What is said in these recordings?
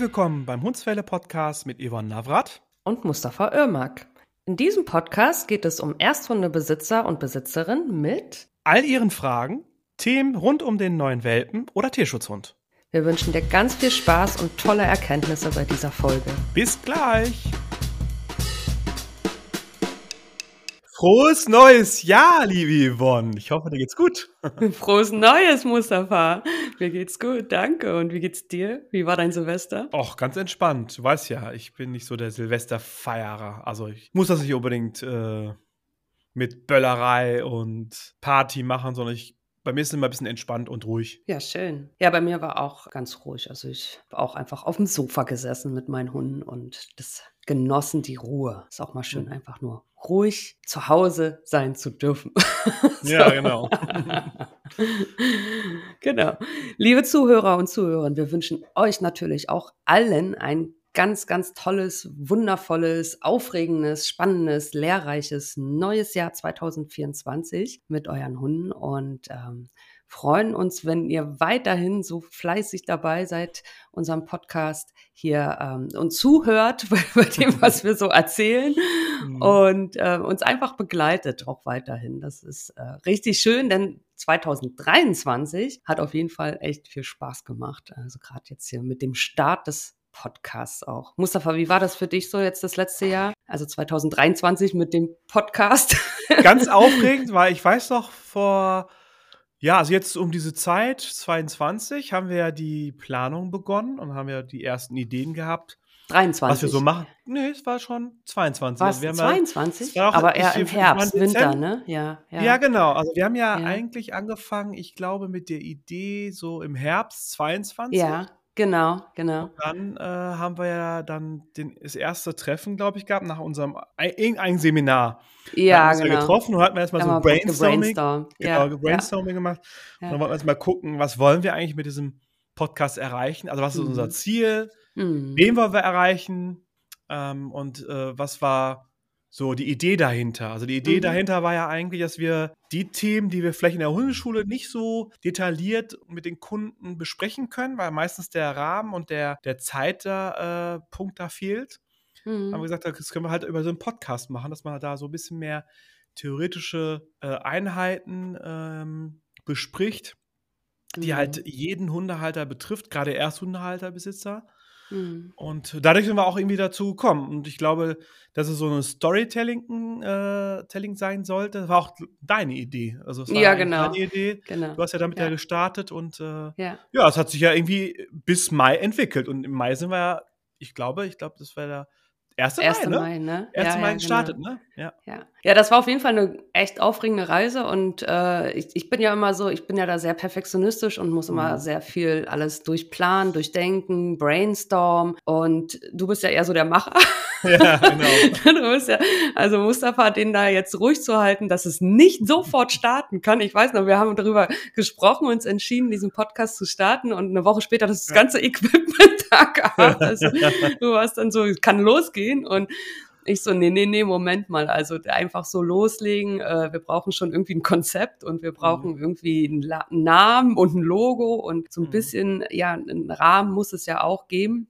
Herzlich willkommen beim Hundsfälle Podcast mit Yvonne Navrat und Mustafa Irmak. In diesem Podcast geht es um Ersthundebesitzer und Besitzerinnen mit all ihren Fragen, Themen rund um den neuen Welpen oder Tierschutzhund. Wir wünschen dir ganz viel Spaß und tolle Erkenntnisse bei dieser Folge. Bis gleich! Frohes neues Jahr, liebe Yvonne. Ich hoffe, dir geht's gut. Frohes neues, Mustafa. Mir geht's gut, danke. Und wie geht's dir? Wie war dein Silvester? Och, ganz entspannt. Du weißt ja, ich bin nicht so der Silvesterfeierer. Also ich muss das nicht unbedingt äh, mit Böllerei und Party machen, sondern ich bei mir ist es immer ein bisschen entspannt und ruhig. Ja, schön. Ja, bei mir war auch ganz ruhig. Also ich habe auch einfach auf dem Sofa gesessen mit meinen Hunden und das genossen die Ruhe. Ist auch mal schön, mhm. einfach nur ruhig zu Hause sein zu dürfen. Ja, genau. genau. Liebe Zuhörer und Zuhörerinnen, wir wünschen euch natürlich auch allen ein ganz, ganz tolles, wundervolles, aufregendes, spannendes, lehrreiches neues Jahr 2024 mit euren Hunden und ähm, freuen uns, wenn ihr weiterhin so fleißig dabei seid, unserem Podcast hier ähm, und zuhört bei, dem, was wir so erzählen mhm. und äh, uns einfach begleitet auch weiterhin. Das ist äh, richtig schön, denn 2023 hat auf jeden Fall echt viel Spaß gemacht. Also gerade jetzt hier mit dem Start des Podcasts auch. Mustafa, wie war das für dich so jetzt das letzte Jahr? Also 2023 mit dem Podcast? Ganz aufregend, weil ich weiß noch vor ja, also jetzt um diese Zeit, 22, haben wir ja die Planung begonnen und haben ja die ersten Ideen gehabt. 23. Was wir so machen. Nee, es war schon 22. Was, also 22? Ja, aber eher im Herbst, Winter, ne? Ja, ja. Ja, genau. Also wir haben ja, ja, eigentlich angefangen, ich glaube, mit der Idee so im Herbst 22. Ja. Genau, genau. Und dann äh, haben wir ja dann den, das erste Treffen, glaube ich, gehabt, nach unserem irgendein Seminar. Ja, haben genau. Wir getroffen und hatten wir erstmal so Brainstorming, genau, ja, Brainstorming ja. gemacht. Ja. Und dann wollten wir erstmal gucken, was wollen wir eigentlich mit diesem Podcast erreichen? Also, was ist mhm. unser Ziel? Mhm. Wen wollen wir erreichen? Ähm, und äh, was war so die Idee dahinter. Also die Idee mhm. dahinter war ja eigentlich, dass wir die Themen, die wir vielleicht in der Hundeschule nicht so detailliert mit den Kunden besprechen können, weil meistens der Rahmen und der, der Zeitpunkt äh, da fehlt. Mhm. Haben wir gesagt, das können wir halt über so einen Podcast machen, dass man da so ein bisschen mehr theoretische äh, Einheiten ähm, bespricht, die halt mhm. halt jeden Hundehalter betrifft, gerade Ersthundehalterbesitzer. Mhm. Und dadurch sind wir auch irgendwie dazu gekommen. Und ich glaube, dass es so eine Storytelling äh, Telling sein sollte, das war auch deine Idee. Also es war ja, genau. deine Idee. Genau. Du hast ja damit ja, ja gestartet und äh, ja. ja, es hat sich ja irgendwie bis Mai entwickelt. Und im Mai sind wir ja, ich glaube, ich glaube, das war der 1. 1. Mai, ne? Mai, ne? 1. Ja, Mai ja, gestartet, genau. ne? Ja. ja. Ja, das war auf jeden Fall eine echt aufregende Reise und äh, ich, ich bin ja immer so, ich bin ja da sehr perfektionistisch und muss immer mhm. sehr viel alles durchplanen, durchdenken, brainstorm und du bist ja eher so der Macher. Ja, genau. du bist ja, also Mustafa, den da jetzt ruhig zu halten, dass es nicht sofort starten kann. Ich weiß noch, wir haben darüber gesprochen, uns entschieden, diesen Podcast zu starten und eine Woche später das ganze Equipment da gehabt. Also, du warst dann so, kann losgehen und ich so, nee, nee, nee, Moment mal. Also einfach so loslegen. Äh, wir brauchen schon irgendwie ein Konzept und wir brauchen mhm. irgendwie einen, La Namen und ein Logo und so ein mhm. bisschen, ja, einen Rahmen muss es ja auch geben.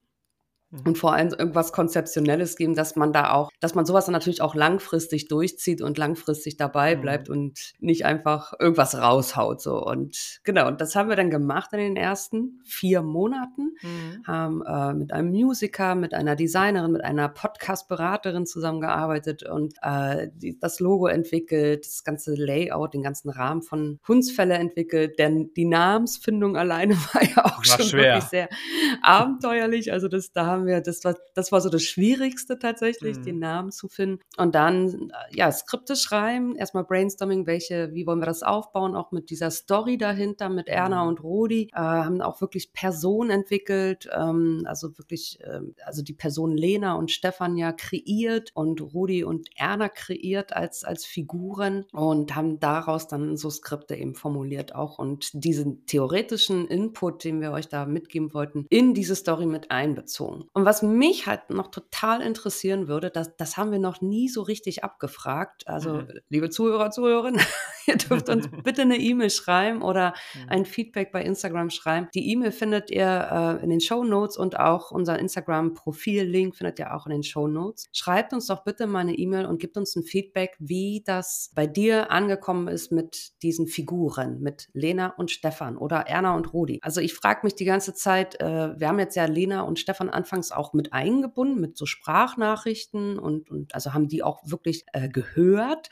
Mhm. Und vor allem irgendwas Konzeptionelles geben, dass man da auch, dass man sowas dann natürlich auch langfristig durchzieht und langfristig dabei mhm. bleibt mhm. und nicht einfach irgendwas raushaut. So. Und genau, und das haben wir dann gemacht in den ersten vier Monaten. Mhm. Haben äh, mit einem Musiker, mit einer Designerin, mit einer Podcast-Beraterin zusammengearbeitet und äh, die, das Logo entwickelt, das ganze Layout, den ganzen Rahmen von Hundsfälle entwickelt. Denn die Namensfindung alleine war ja auch war schon schwer. wirklich sehr abenteuerlich. Also das, da haben haben wir, das war, das war so das Schwierigste tatsächlich, mhm. den Namen zu finden. Und dann, ja, Skripte schreiben, erstmal Brainstorming, welche, wie wollen wir das aufbauen, auch mit dieser Story dahinter, mit Erna mhm. und Rodi, äh, haben auch wirklich Personen entwickelt, ähm, also wirklich, äh, also die Person Lena und Stefan ja kreiert und Rudi und Erna kreiert als, als Figuren und haben daraus dann so Skripte eben formuliert auch und diesen theoretischen Input, den wir euch da mitgeben wollten, in diese Story mit einbezogen. Und was mich halt noch total interessieren würde, das, das haben wir noch nie so richtig abgefragt. Also, mhm. liebe Zuhörer, Zuhörerinnen, ihr dürft uns bitte eine E-Mail schreiben oder mhm. ein Feedback bei Instagram schreiben. Die E-Mail findet ihr äh, in den Show Notes und auch unser Instagram-Profil-Link findet ihr auch in den Show Notes. Schreibt uns doch bitte mal eine E-Mail und gebt uns ein Feedback, wie das bei dir angekommen ist mit diesen Figuren, mit Lena und Stefan oder Erna und Rudi. Also ich frage mich die ganze Zeit, äh, wir haben jetzt ja Lena und Stefan anfangs auch mit eingebunden, mit so Sprachnachrichten und, und also haben die auch wirklich äh, gehört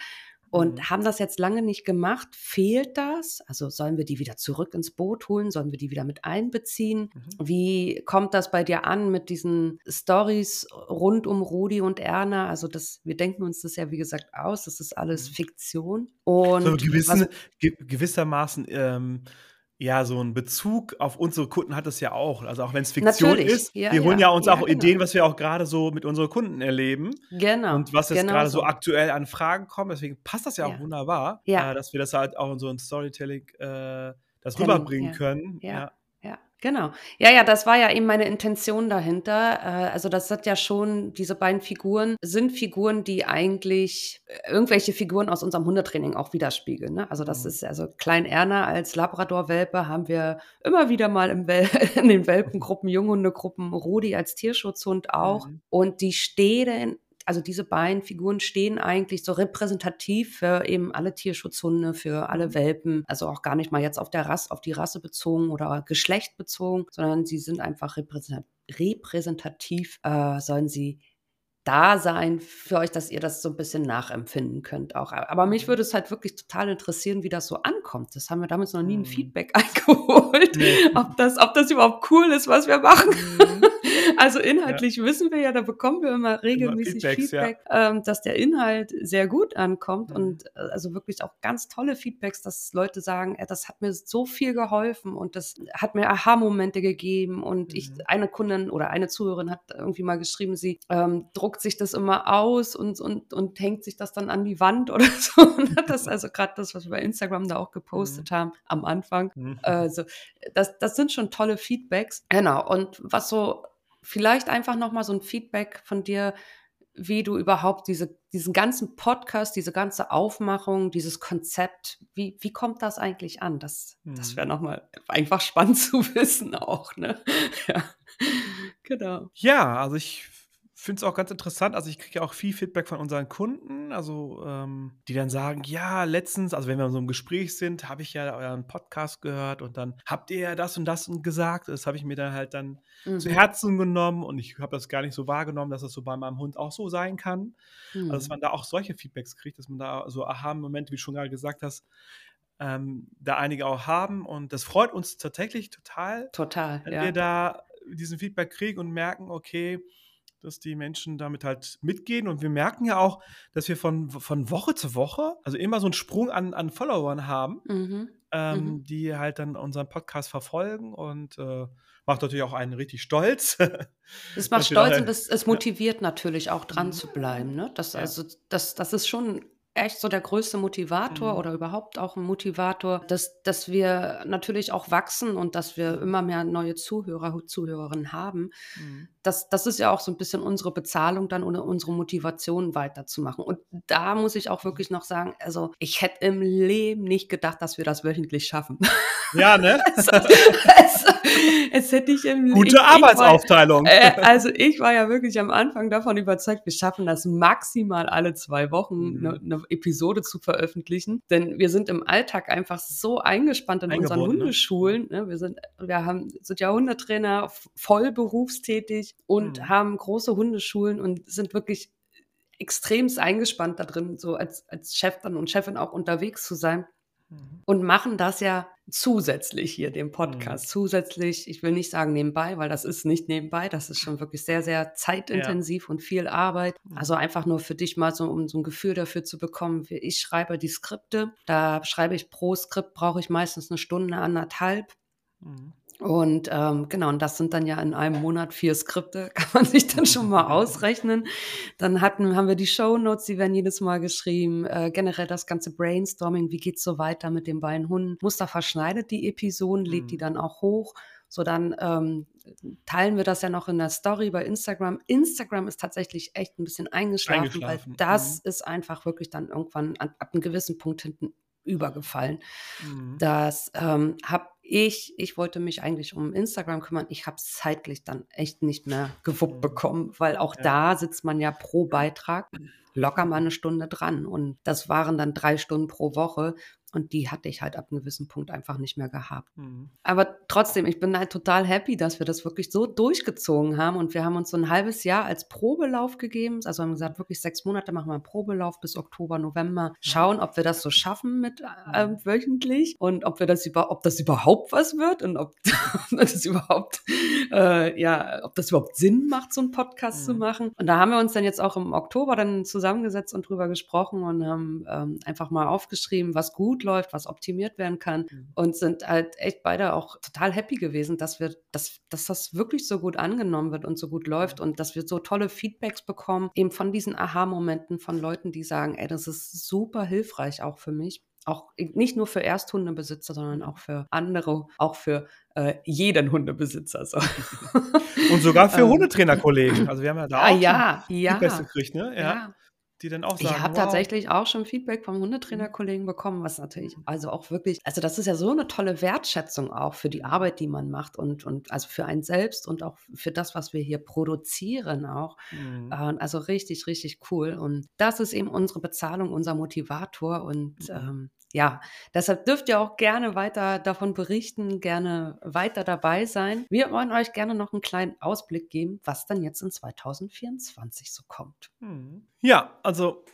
und mhm. haben das jetzt lange nicht gemacht. Fehlt das? Also sollen wir die wieder zurück ins Boot holen? Sollen wir die wieder mit einbeziehen? Mhm. Wie kommt das bei dir an mit diesen Stories rund um Rudi und Erna? Also das, wir denken uns das ja wie gesagt aus. Das ist alles mhm. Fiktion. Und so gewissen, ge gewissermaßen ähm, ja, so ein Bezug auf unsere Kunden hat es ja auch. Also auch wenn es Fiktion Natürlich. ist, ja, wir holen ja, ja uns ja, auch genau. Ideen, was wir auch gerade so mit unseren Kunden erleben. Genau. Und was jetzt genau gerade so. so. aktuell an Fragen kommt. Deswegen passt das ja, auch wunderbar, äh, dass wir das halt auch in so ein Storytelling äh, das rüberbringen können. Ja. Genau. Ja, ja, das war ja eben meine Intention dahinter. Äh, also das sind ja schon, diese beiden Figuren sind Figuren, die eigentlich äh, irgendwelche Figuren aus unserem Hundetraining auch widerspiegeln. Ne? Also das mhm. ist, also Klein Erna als Labrador-Welpe haben wir immer wieder mal im Wel in den Welpengruppen, Junghundegruppen, Rudi als Tierschutzhund auch. Mhm. Und die stehen also diese beiden Figuren stehen eigentlich so repräsentativ für eben alle Tierschutzhunde, für alle mhm. Welpen, also auch gar nicht mal jetzt auf der Rasse, auf die Rasse bezogen oder Geschlecht bezogen, sondern sie sind einfach repräsentativ, äh, sollen sie da sein für euch, dass ihr das so ein bisschen nachempfinden könnt auch. Aber mich mhm. würde es halt wirklich total interessieren, wie das so ankommt. Das haben wir damals noch nie ein mhm. Feedback eingeholt, ob, das, ob das überhaupt cool ist, was wir machen. Mhm. Also inhaltlich ja. wissen wir ja, da bekommen wir immer regelmäßig immer Feedback, ja. ähm, dass der Inhalt sehr gut ankommt mhm. und äh, also wirklich auch ganz tolle Feedbacks, dass Leute sagen, äh, das hat mir so viel geholfen und das hat mir Aha-Momente gegeben und mhm. ich, eine Kundin oder eine Zuhörerin hat irgendwie mal geschrieben, sie ähm, druckt sich das immer aus und, und, und hängt sich das dann an die Wand oder so. das ist also gerade das, was wir bei Instagram da auch gepostet mhm. haben am Anfang. Mhm. Also das, das sind schon tolle Feedbacks. Genau. Und was so vielleicht einfach nochmal so ein Feedback von dir, wie du überhaupt diese, diesen ganzen Podcast, diese ganze Aufmachung, dieses Konzept, wie, wie kommt das eigentlich an? Das, hm. das wäre nochmal einfach spannend zu wissen auch, ne? ja, genau. Ja, also ich finde es auch ganz interessant. Also ich kriege ja auch viel Feedback von unseren Kunden, also ähm, die dann sagen, ja, letztens, also wenn wir in so einem Gespräch sind, habe ich ja euren Podcast gehört und dann habt ihr ja das und das gesagt. Das habe ich mir dann halt dann mhm. zu Herzen genommen und ich habe das gar nicht so wahrgenommen, dass das so bei meinem Hund auch so sein kann. Mhm. Also dass mhm. man da auch solche Feedbacks kriegt, dass man da so Aha-Momente, wie du schon gerade gesagt hast, ähm, da einige auch haben und das freut uns tatsächlich total. Total, wenn ja. wir da diesen Feedback kriegen und merken, okay, dass die Menschen damit halt mitgehen. Und wir merken ja auch, dass wir von, von Woche zu Woche, also immer so einen Sprung an, an Followern haben, mhm. Ähm, mhm. die halt dann unseren Podcast verfolgen und äh, macht natürlich auch einen richtig stolz. Das macht stolz und es, es motiviert ja. natürlich auch dran mhm. zu bleiben. Ne? Das, ja. also, das, das ist schon echt so der größte Motivator mhm. oder überhaupt auch ein Motivator, dass, dass wir natürlich auch wachsen und dass wir immer mehr neue Zuhörer, Zuhörerinnen haben. Mhm. Das, das ist ja auch so ein bisschen unsere Bezahlung dann oder unsere Motivation weiterzumachen. Und da muss ich auch wirklich noch sagen, also ich hätte im Leben nicht gedacht, dass wir das wöchentlich schaffen. Ja, ne? es, es, es, hätte ich im Gute ich, Arbeitsaufteilung. Ich war, äh, also ich war ja wirklich am Anfang davon überzeugt, wir schaffen das maximal alle zwei Wochen, mhm. eine, eine Episode zu veröffentlichen. Denn wir sind im Alltag einfach so eingespannt in unseren ne? Hundeschulen. Ne? Wir sind, wir haben, sind ja Hundetrainer, voll berufstätig und mhm. haben große Hundeschulen und sind wirklich extremst eingespannt da drin, so als, als Chef dann und Chefin auch unterwegs zu sein. Mhm. Und machen das ja zusätzlich hier, dem Podcast. Mhm. Zusätzlich, ich will nicht sagen nebenbei, weil das ist nicht nebenbei, das ist schon wirklich sehr, sehr zeitintensiv ja. und viel Arbeit. Mhm. Also einfach nur für dich mal so, um so ein Gefühl dafür zu bekommen, wie ich schreibe die Skripte. Da schreibe ich pro Skript, brauche ich meistens eine Stunde, anderthalb. Mhm. Und ähm, genau, und das sind dann ja in einem Monat vier Skripte, kann man sich dann schon mal ausrechnen. Dann hatten, haben wir die Show Notes, die werden jedes Mal geschrieben. Äh, generell das ganze Brainstorming, wie geht's so weiter mit den beiden Hunden. Mustafa schneidet die Episoden, lädt mhm. die dann auch hoch. So dann ähm, teilen wir das ja noch in der Story bei Instagram. Instagram ist tatsächlich echt ein bisschen eingeschlafen, eingeschlafen. weil das mhm. ist einfach wirklich dann irgendwann an, ab einem gewissen Punkt hinten übergefallen. Mhm. Das ähm, habe ich, ich wollte mich eigentlich um Instagram kümmern. Ich habe es zeitlich dann echt nicht mehr gewuppt mhm. bekommen, weil auch ja. da sitzt man ja pro Beitrag locker mal eine Stunde dran. Und das waren dann drei Stunden pro Woche. Und die hatte ich halt ab einem gewissen Punkt einfach nicht mehr gehabt. Mhm. Aber trotzdem, ich bin halt total happy, dass wir das wirklich so durchgezogen haben. Und wir haben uns so ein halbes Jahr als Probelauf gegeben. Also haben gesagt, wirklich sechs Monate machen wir einen Probelauf bis Oktober, November. Schauen, ob wir das so schaffen mit äh, mhm. wöchentlich und ob wir das über, ob das überhaupt was wird und ob das überhaupt, äh, ja, ob das überhaupt Sinn macht, so einen Podcast mhm. zu machen. Und da haben wir uns dann jetzt auch im Oktober dann zusammengesetzt und drüber gesprochen und haben ähm, einfach mal aufgeschrieben, was gut gut läuft, was optimiert werden kann mhm. und sind halt echt beide auch total happy gewesen, dass wir, dass, dass das wirklich so gut angenommen wird und so gut läuft und dass wir so tolle Feedbacks bekommen, eben von diesen Aha-Momenten von Leuten, die sagen, ey, das ist super hilfreich auch für mich auch nicht nur für Ersthundebesitzer, sondern auch für andere, auch für äh, jeden Hundebesitzer. So. Und sogar für ähm, Hundetrainerkollegen. Also wir haben ja da ah, auch ja, ja, gekriegt, ne? Ja. ja die dann auch sagen. Ich habe wow. tatsächlich auch schon Feedback vom Hundetrainerkollegen bekommen, was natürlich also auch wirklich, also das ist ja so eine tolle Wertschätzung auch für die Arbeit, die man macht und, und also für einen selbst und auch für das, was wir hier produzieren auch. Mhm. also richtig, richtig cool. Und das ist eben unsere Bezahlung, unser Motivator und mhm. ähm, ja, deshalb dürft ihr auch gerne weiter davon berichten, gerne weiter dabei sein. Wir wollen euch gerne noch einen kleinen Ausblick geben, was dann jetzt in 2024 so kommt. Hm. Ja, also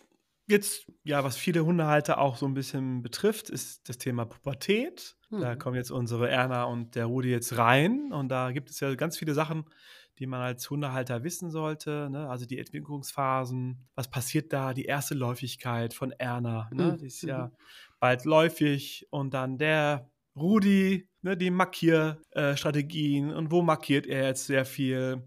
jetzt, ja, was viele Hundehalter auch so ein bisschen betrifft, ist das Thema Pubertät. Hm. Da kommen jetzt unsere Erna und der Rudi jetzt rein und da gibt es ja ganz viele Sachen, die man als Hundehalter wissen sollte. Ne? Also die Entwicklungsphasen, was passiert da, die erste Läufigkeit von Erna, ne? Hm. die ist ja mhm läufig und dann der Rudi, ne, die Markierstrategien und wo markiert er jetzt sehr viel.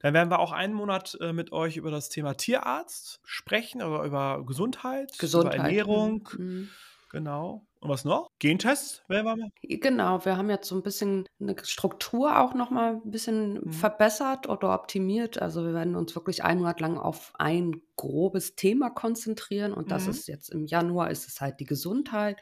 Dann werden wir auch einen Monat äh, mit euch über das Thema Tierarzt sprechen, aber über Gesundheit, Gesundheit. über Ernährung. Mhm. Genau. Und was noch? Gentests werden wir machen? Genau, wir haben jetzt so ein bisschen eine Struktur auch noch mal ein bisschen mhm. verbessert oder optimiert. Also wir werden uns wirklich einen Monat lang auf ein grobes Thema konzentrieren und das mhm. ist jetzt im Januar ist es halt die Gesundheit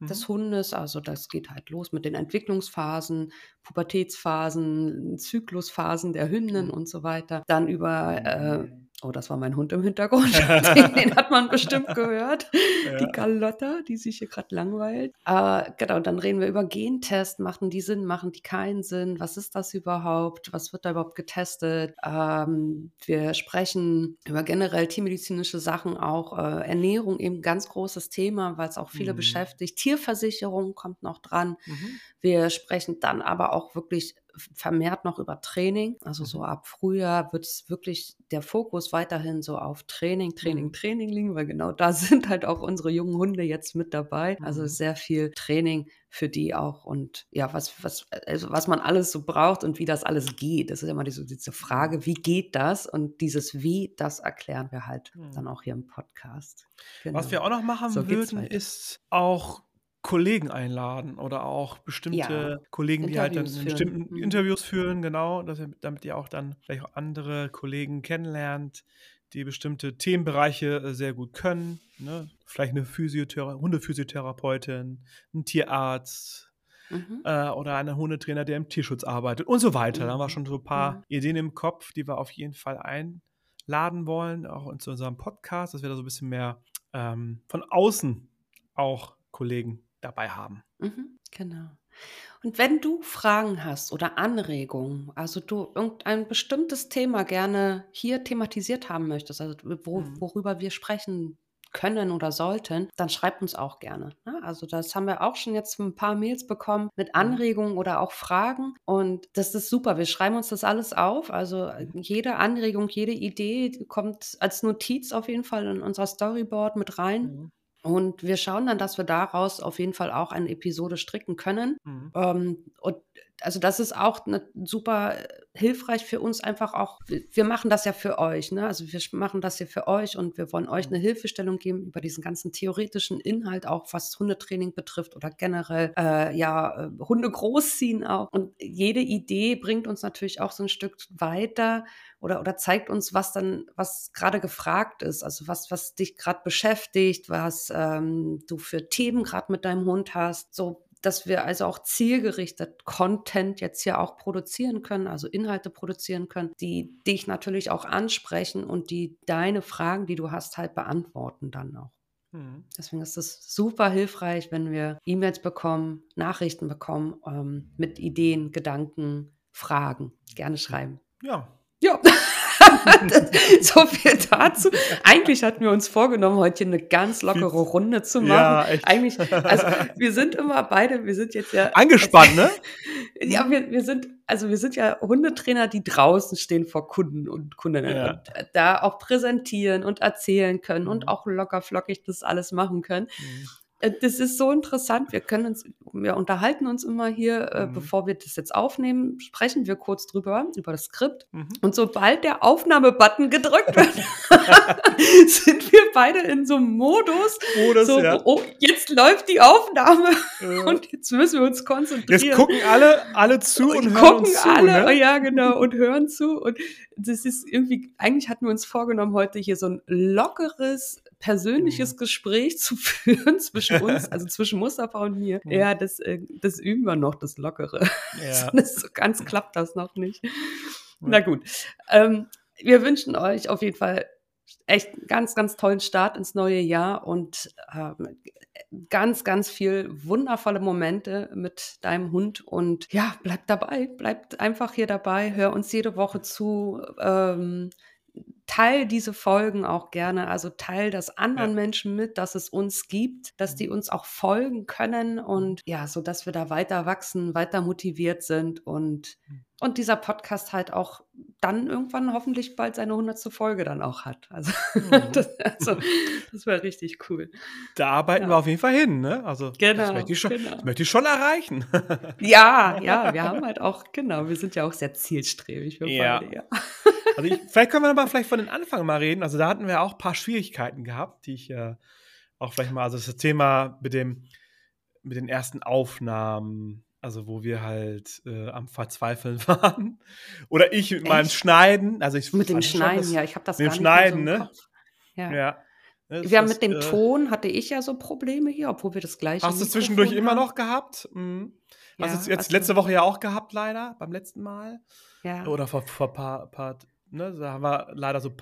des mhm. Hundes. Also das geht halt los mit den Entwicklungsphasen, Pubertätsphasen, Zyklusphasen der Hündin mhm. und so weiter. Dann über äh, mhm. Oh, das war mein Hund im Hintergrund. Den hat man bestimmt gehört. Ja. Die Carlotta, die sich hier gerade langweilt. Äh, genau, dann reden wir über Gentests. Machen die Sinn, machen die keinen Sinn? Was ist das überhaupt? Was wird da überhaupt getestet? Ähm, wir sprechen über generell tiermedizinische Sachen, auch äh, Ernährung, eben ganz großes Thema, weil es auch viele mhm. beschäftigt. Tierversicherung kommt noch dran. Mhm. Wir sprechen dann aber auch wirklich vermehrt noch über Training. Also so mhm. ab Frühjahr wird es wirklich der Fokus weiterhin so auf Training, Training, mhm. Training liegen, weil genau da sind halt auch unsere jungen Hunde jetzt mit dabei. Also mhm. sehr viel Training für die auch und ja, was, was, also was man alles so braucht und wie das alles geht. Das ist immer diese, diese Frage, wie geht das? Und dieses Wie, das erklären wir halt dann auch hier im Podcast. Genau. Was wir auch noch machen so würden, ist auch Kollegen einladen oder auch bestimmte ja, Kollegen, die halt dann bestimmten mhm. Interviews führen, genau, dass ihr, damit ihr auch dann vielleicht auch andere Kollegen kennenlernt, die bestimmte Themenbereiche äh, sehr gut können. Ne? Vielleicht eine Physiothera Hundephysiotherapeutin, ein Tierarzt, Mhm. Äh, oder ein Hundetrainer, der im Tierschutz arbeitet und so weiter. Mhm. Da haben wir mhm. schon so ein paar mhm. Ideen im Kopf, die wir auf jeden Fall einladen wollen, auch in unserem Podcast, dass wir da so ein bisschen mehr ähm, von außen auch Kollegen dabei haben. Mhm, genau. Und wenn du Fragen hast oder Anregungen, also du irgendein bestimmtes Thema gerne hier thematisiert haben möchtest, also wo, mhm. worüber wir sprechen können oder sollten, dann schreib uns auch gerne. Ne? Also das haben wir auch schon jetzt ein paar Mails bekommen mit mhm. Anregungen oder auch Fragen und das ist super. Wir schreiben uns das alles auf. Also mhm. jede Anregung, jede Idee kommt als Notiz auf jeden Fall in unser Storyboard mit rein. Und wir schauen dann, dass wir daraus auf jeden Fall auch eine Episode stricken können. Mhm. Ähm, und also das ist auch eine super hilfreich für uns einfach auch. Wir machen das ja für euch, ne? Also wir machen das ja für euch und wir wollen euch eine Hilfestellung geben über diesen ganzen theoretischen Inhalt, auch was Hundetraining betrifft oder generell äh, ja äh, Hunde großziehen auch. Und jede Idee bringt uns natürlich auch so ein Stück weiter oder, oder zeigt uns, was dann, was gerade gefragt ist, also was, was dich gerade beschäftigt, was ähm, du für Themen gerade mit deinem Hund hast. So, dass wir also auch zielgerichtet Content jetzt hier auch produzieren können, also Inhalte produzieren können, die dich natürlich auch ansprechen und die deine Fragen, die du hast, halt beantworten dann auch. Mhm. Deswegen ist es super hilfreich, wenn wir E-Mails bekommen, Nachrichten bekommen ähm, mit Ideen, Gedanken, Fragen. Gerne schreiben. Ja. Ja. so viel dazu. Eigentlich hatten wir uns vorgenommen, heute eine ganz lockere Runde zu machen. Ja, echt. Eigentlich, also wir sind immer beide, wir sind jetzt ja. Angespannt, ne? ja, wir, wir sind, also wir sind ja Hundetrainer, die draußen stehen vor Kunden und Kundinnen ja. und da auch präsentieren und erzählen können mhm. und auch locker flockig das alles machen können. Mhm. Äh, das ist so interessant. Wir können uns, wir unterhalten uns immer hier, äh, mhm. bevor wir das jetzt aufnehmen, sprechen wir kurz drüber, über das Skript. Mhm. Und sobald der Aufnahmebutton gedrückt wird, sind wir beide in so einem Modus. Modus so, ja. oh, jetzt läuft die Aufnahme ja. und jetzt müssen wir uns konzentrieren. Jetzt gucken alle, alle zu und, und hören gucken zu. Alle, ne? Ja, genau, und hören zu. Und das ist irgendwie, eigentlich hatten wir uns vorgenommen, heute hier so ein lockeres, persönliches mhm. Gespräch zu führen zwischen uns, also zwischen Mustafa und mir. Mhm. Ja, das, äh, das üben wir noch, das Lockere. Ja. das, so ganz klappt das noch nicht. Na gut. Ähm, wir wünschen euch auf jeden Fall echt ganz, ganz tollen Start ins neue Jahr und ähm, ganz, ganz viel wundervolle Momente mit deinem Hund. Und ja, bleibt dabei, bleibt einfach hier dabei, hör uns jede Woche zu. Ähm, teil diese Folgen auch gerne, also teil das anderen ja. Menschen mit, dass es uns gibt, dass die mhm. uns auch folgen können und ja, so dass wir da weiter wachsen, weiter motiviert sind und mhm. Und dieser Podcast halt auch dann irgendwann hoffentlich bald seine hundertste Folge dann auch hat. Also, mhm. das, also, das wäre richtig cool. Da arbeiten ja. wir auf jeden Fall hin, ne? Also genau, das, möchte ich schon, genau. das möchte ich schon erreichen. ja, ja, wir haben halt auch, genau, wir sind ja auch sehr zielstrebig. Ja. Beide, ja. Also ich, vielleicht können wir aber vielleicht von den Anfang mal reden. Also da hatten wir auch ein paar Schwierigkeiten gehabt, die ich äh, auch vielleicht mal, also das Thema mit dem, mit den ersten Aufnahmen, also wo wir halt äh, am Verzweifeln waren. Oder ich mit Echt? meinem Schneiden. Also ich mit dem Schneiden, das, ja, ich habe das mit dem Schneiden, so ne? Ja. ja. Wir haben mit dem äh, Ton hatte ich ja so Probleme hier, obwohl wir das gleiche. Hast du zwischendurch immer noch gehabt? Mhm. Ja, hast du jetzt also, letzte Woche ja auch gehabt, leider, beim letzten Mal. Ja. Oder vor, vor ein paar, paar ne, da haben wir leider so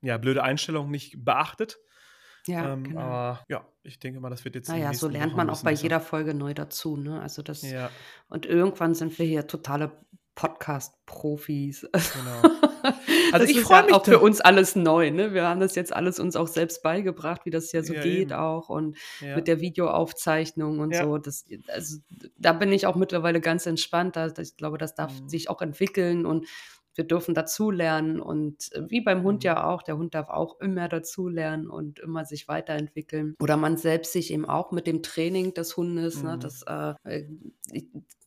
ja, blöde Einstellungen nicht beachtet. Ja, ähm, genau. Aber ja, ich denke mal, das wird jetzt. Naja, so lernt man auch bei besser. jeder Folge neu dazu. Ne? Also das, ja. Und irgendwann sind wir hier totale Podcast-Profis. Genau. Also ich freue ja mich auch für uns alles neu. Ne? Wir haben das jetzt alles uns auch selbst beigebracht, wie das ja so ja, geht eben. auch und ja. mit der Videoaufzeichnung und so. Das, also, da bin ich auch mittlerweile ganz entspannt. Da, ich glaube, das darf mhm. sich auch entwickeln und wir dürfen dazulernen und äh, wie beim Hund mhm. ja auch, der Hund darf auch immer dazulernen und immer sich weiterentwickeln. Oder man selbst sich eben auch mit dem Training des Hundes, ne, mhm. ne, das äh, äh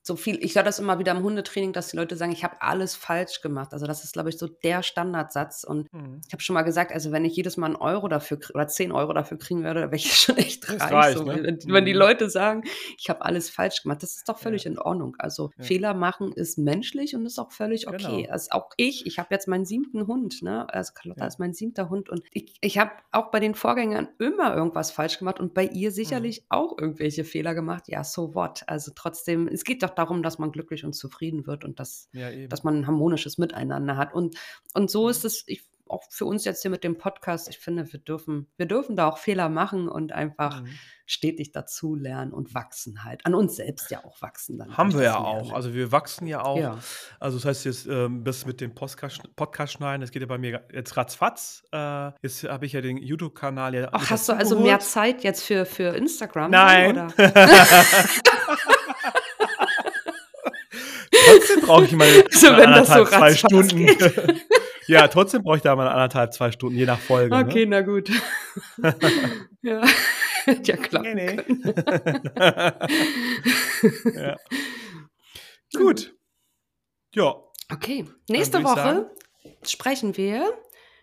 so viel, ich höre das immer wieder im Hundetraining, dass die Leute sagen, ich habe alles falsch gemacht. Also das ist, glaube ich, so der Standardsatz. Und mhm. ich habe schon mal gesagt, also wenn ich jedes Mal einen Euro dafür oder zehn Euro dafür kriegen würde, wäre ich schon echt reich. reich so. ne? wenn, wenn, die mhm. Leute sagen, ich habe alles falsch gemacht, das ist doch völlig ja. in Ordnung. Also ja. Fehler machen ist menschlich und ist auch völlig okay. Genau. Also auch ich, ich habe jetzt meinen siebten Hund, ne? Also Carlotta ja. ist mein siebter Hund und ich, ich habe auch bei den Vorgängern immer irgendwas falsch gemacht und bei ihr sicherlich mhm. auch irgendwelche Fehler gemacht. Ja, so what? Also trotzdem, es geht doch darum, dass man glücklich und zufrieden wird und dass, ja, dass man ein harmonisches Miteinander hat. Und, und so ist es, ich, auch für uns jetzt hier mit dem Podcast, ich finde, wir dürfen, wir dürfen da auch Fehler machen und einfach mhm. stetig dazu lernen und wachsen halt. An uns selbst ja auch wachsen dann. Haben wir ja auch. Also wir wachsen ja auch. Ja. Also das heißt jetzt, ähm, bis mit dem Podcast, Podcast schneiden, das geht ja bei mir jetzt ratzfatz. Äh, jetzt habe ich ja den YouTube-Kanal ja. Ach, hast du also geholt. mehr Zeit jetzt für, für Instagram? Nein. trotzdem brauche ich mal, also, anderthalb, so zwei Stunden. ja, trotzdem brauche ich da mal anderthalb, zwei Stunden, je nach Folge. Ne? Okay, ne? na gut. ja, ja klar. Nee, nee. ja. gut. Ja. Okay, nächste Woche sagen, sprechen wir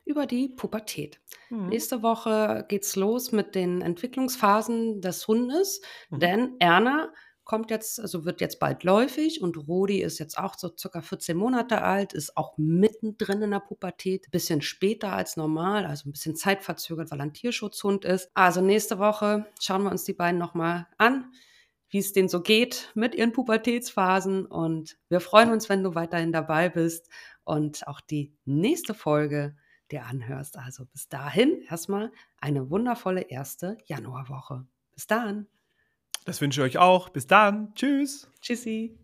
über die Pubertät. Mhm. Nächste Woche geht's los mit den Entwicklungsphasen des Hundes, mhm. denn Erna kommt jetzt, also wird jetzt bald läufig und Rodi ist jetzt auch so circa 14 Monate alt, ist auch mittendrin in der Pubertät, bisschen später als normal, also ein bisschen zeitverzögert, weil er ein Tierschutzhund ist. Also nächste Woche schauen wir uns die beiden nochmal an, wie es denen so geht mit ihren Pubertätsphasen und wir freuen uns, wenn du weiterhin dabei bist und auch die nächste Folge dir anhörst. Also bis dahin erstmal eine wundervolle erste Januarwoche. Bis dann. Das wünsche ich euch auch. Bis dann. Tschüss. Tschüssi.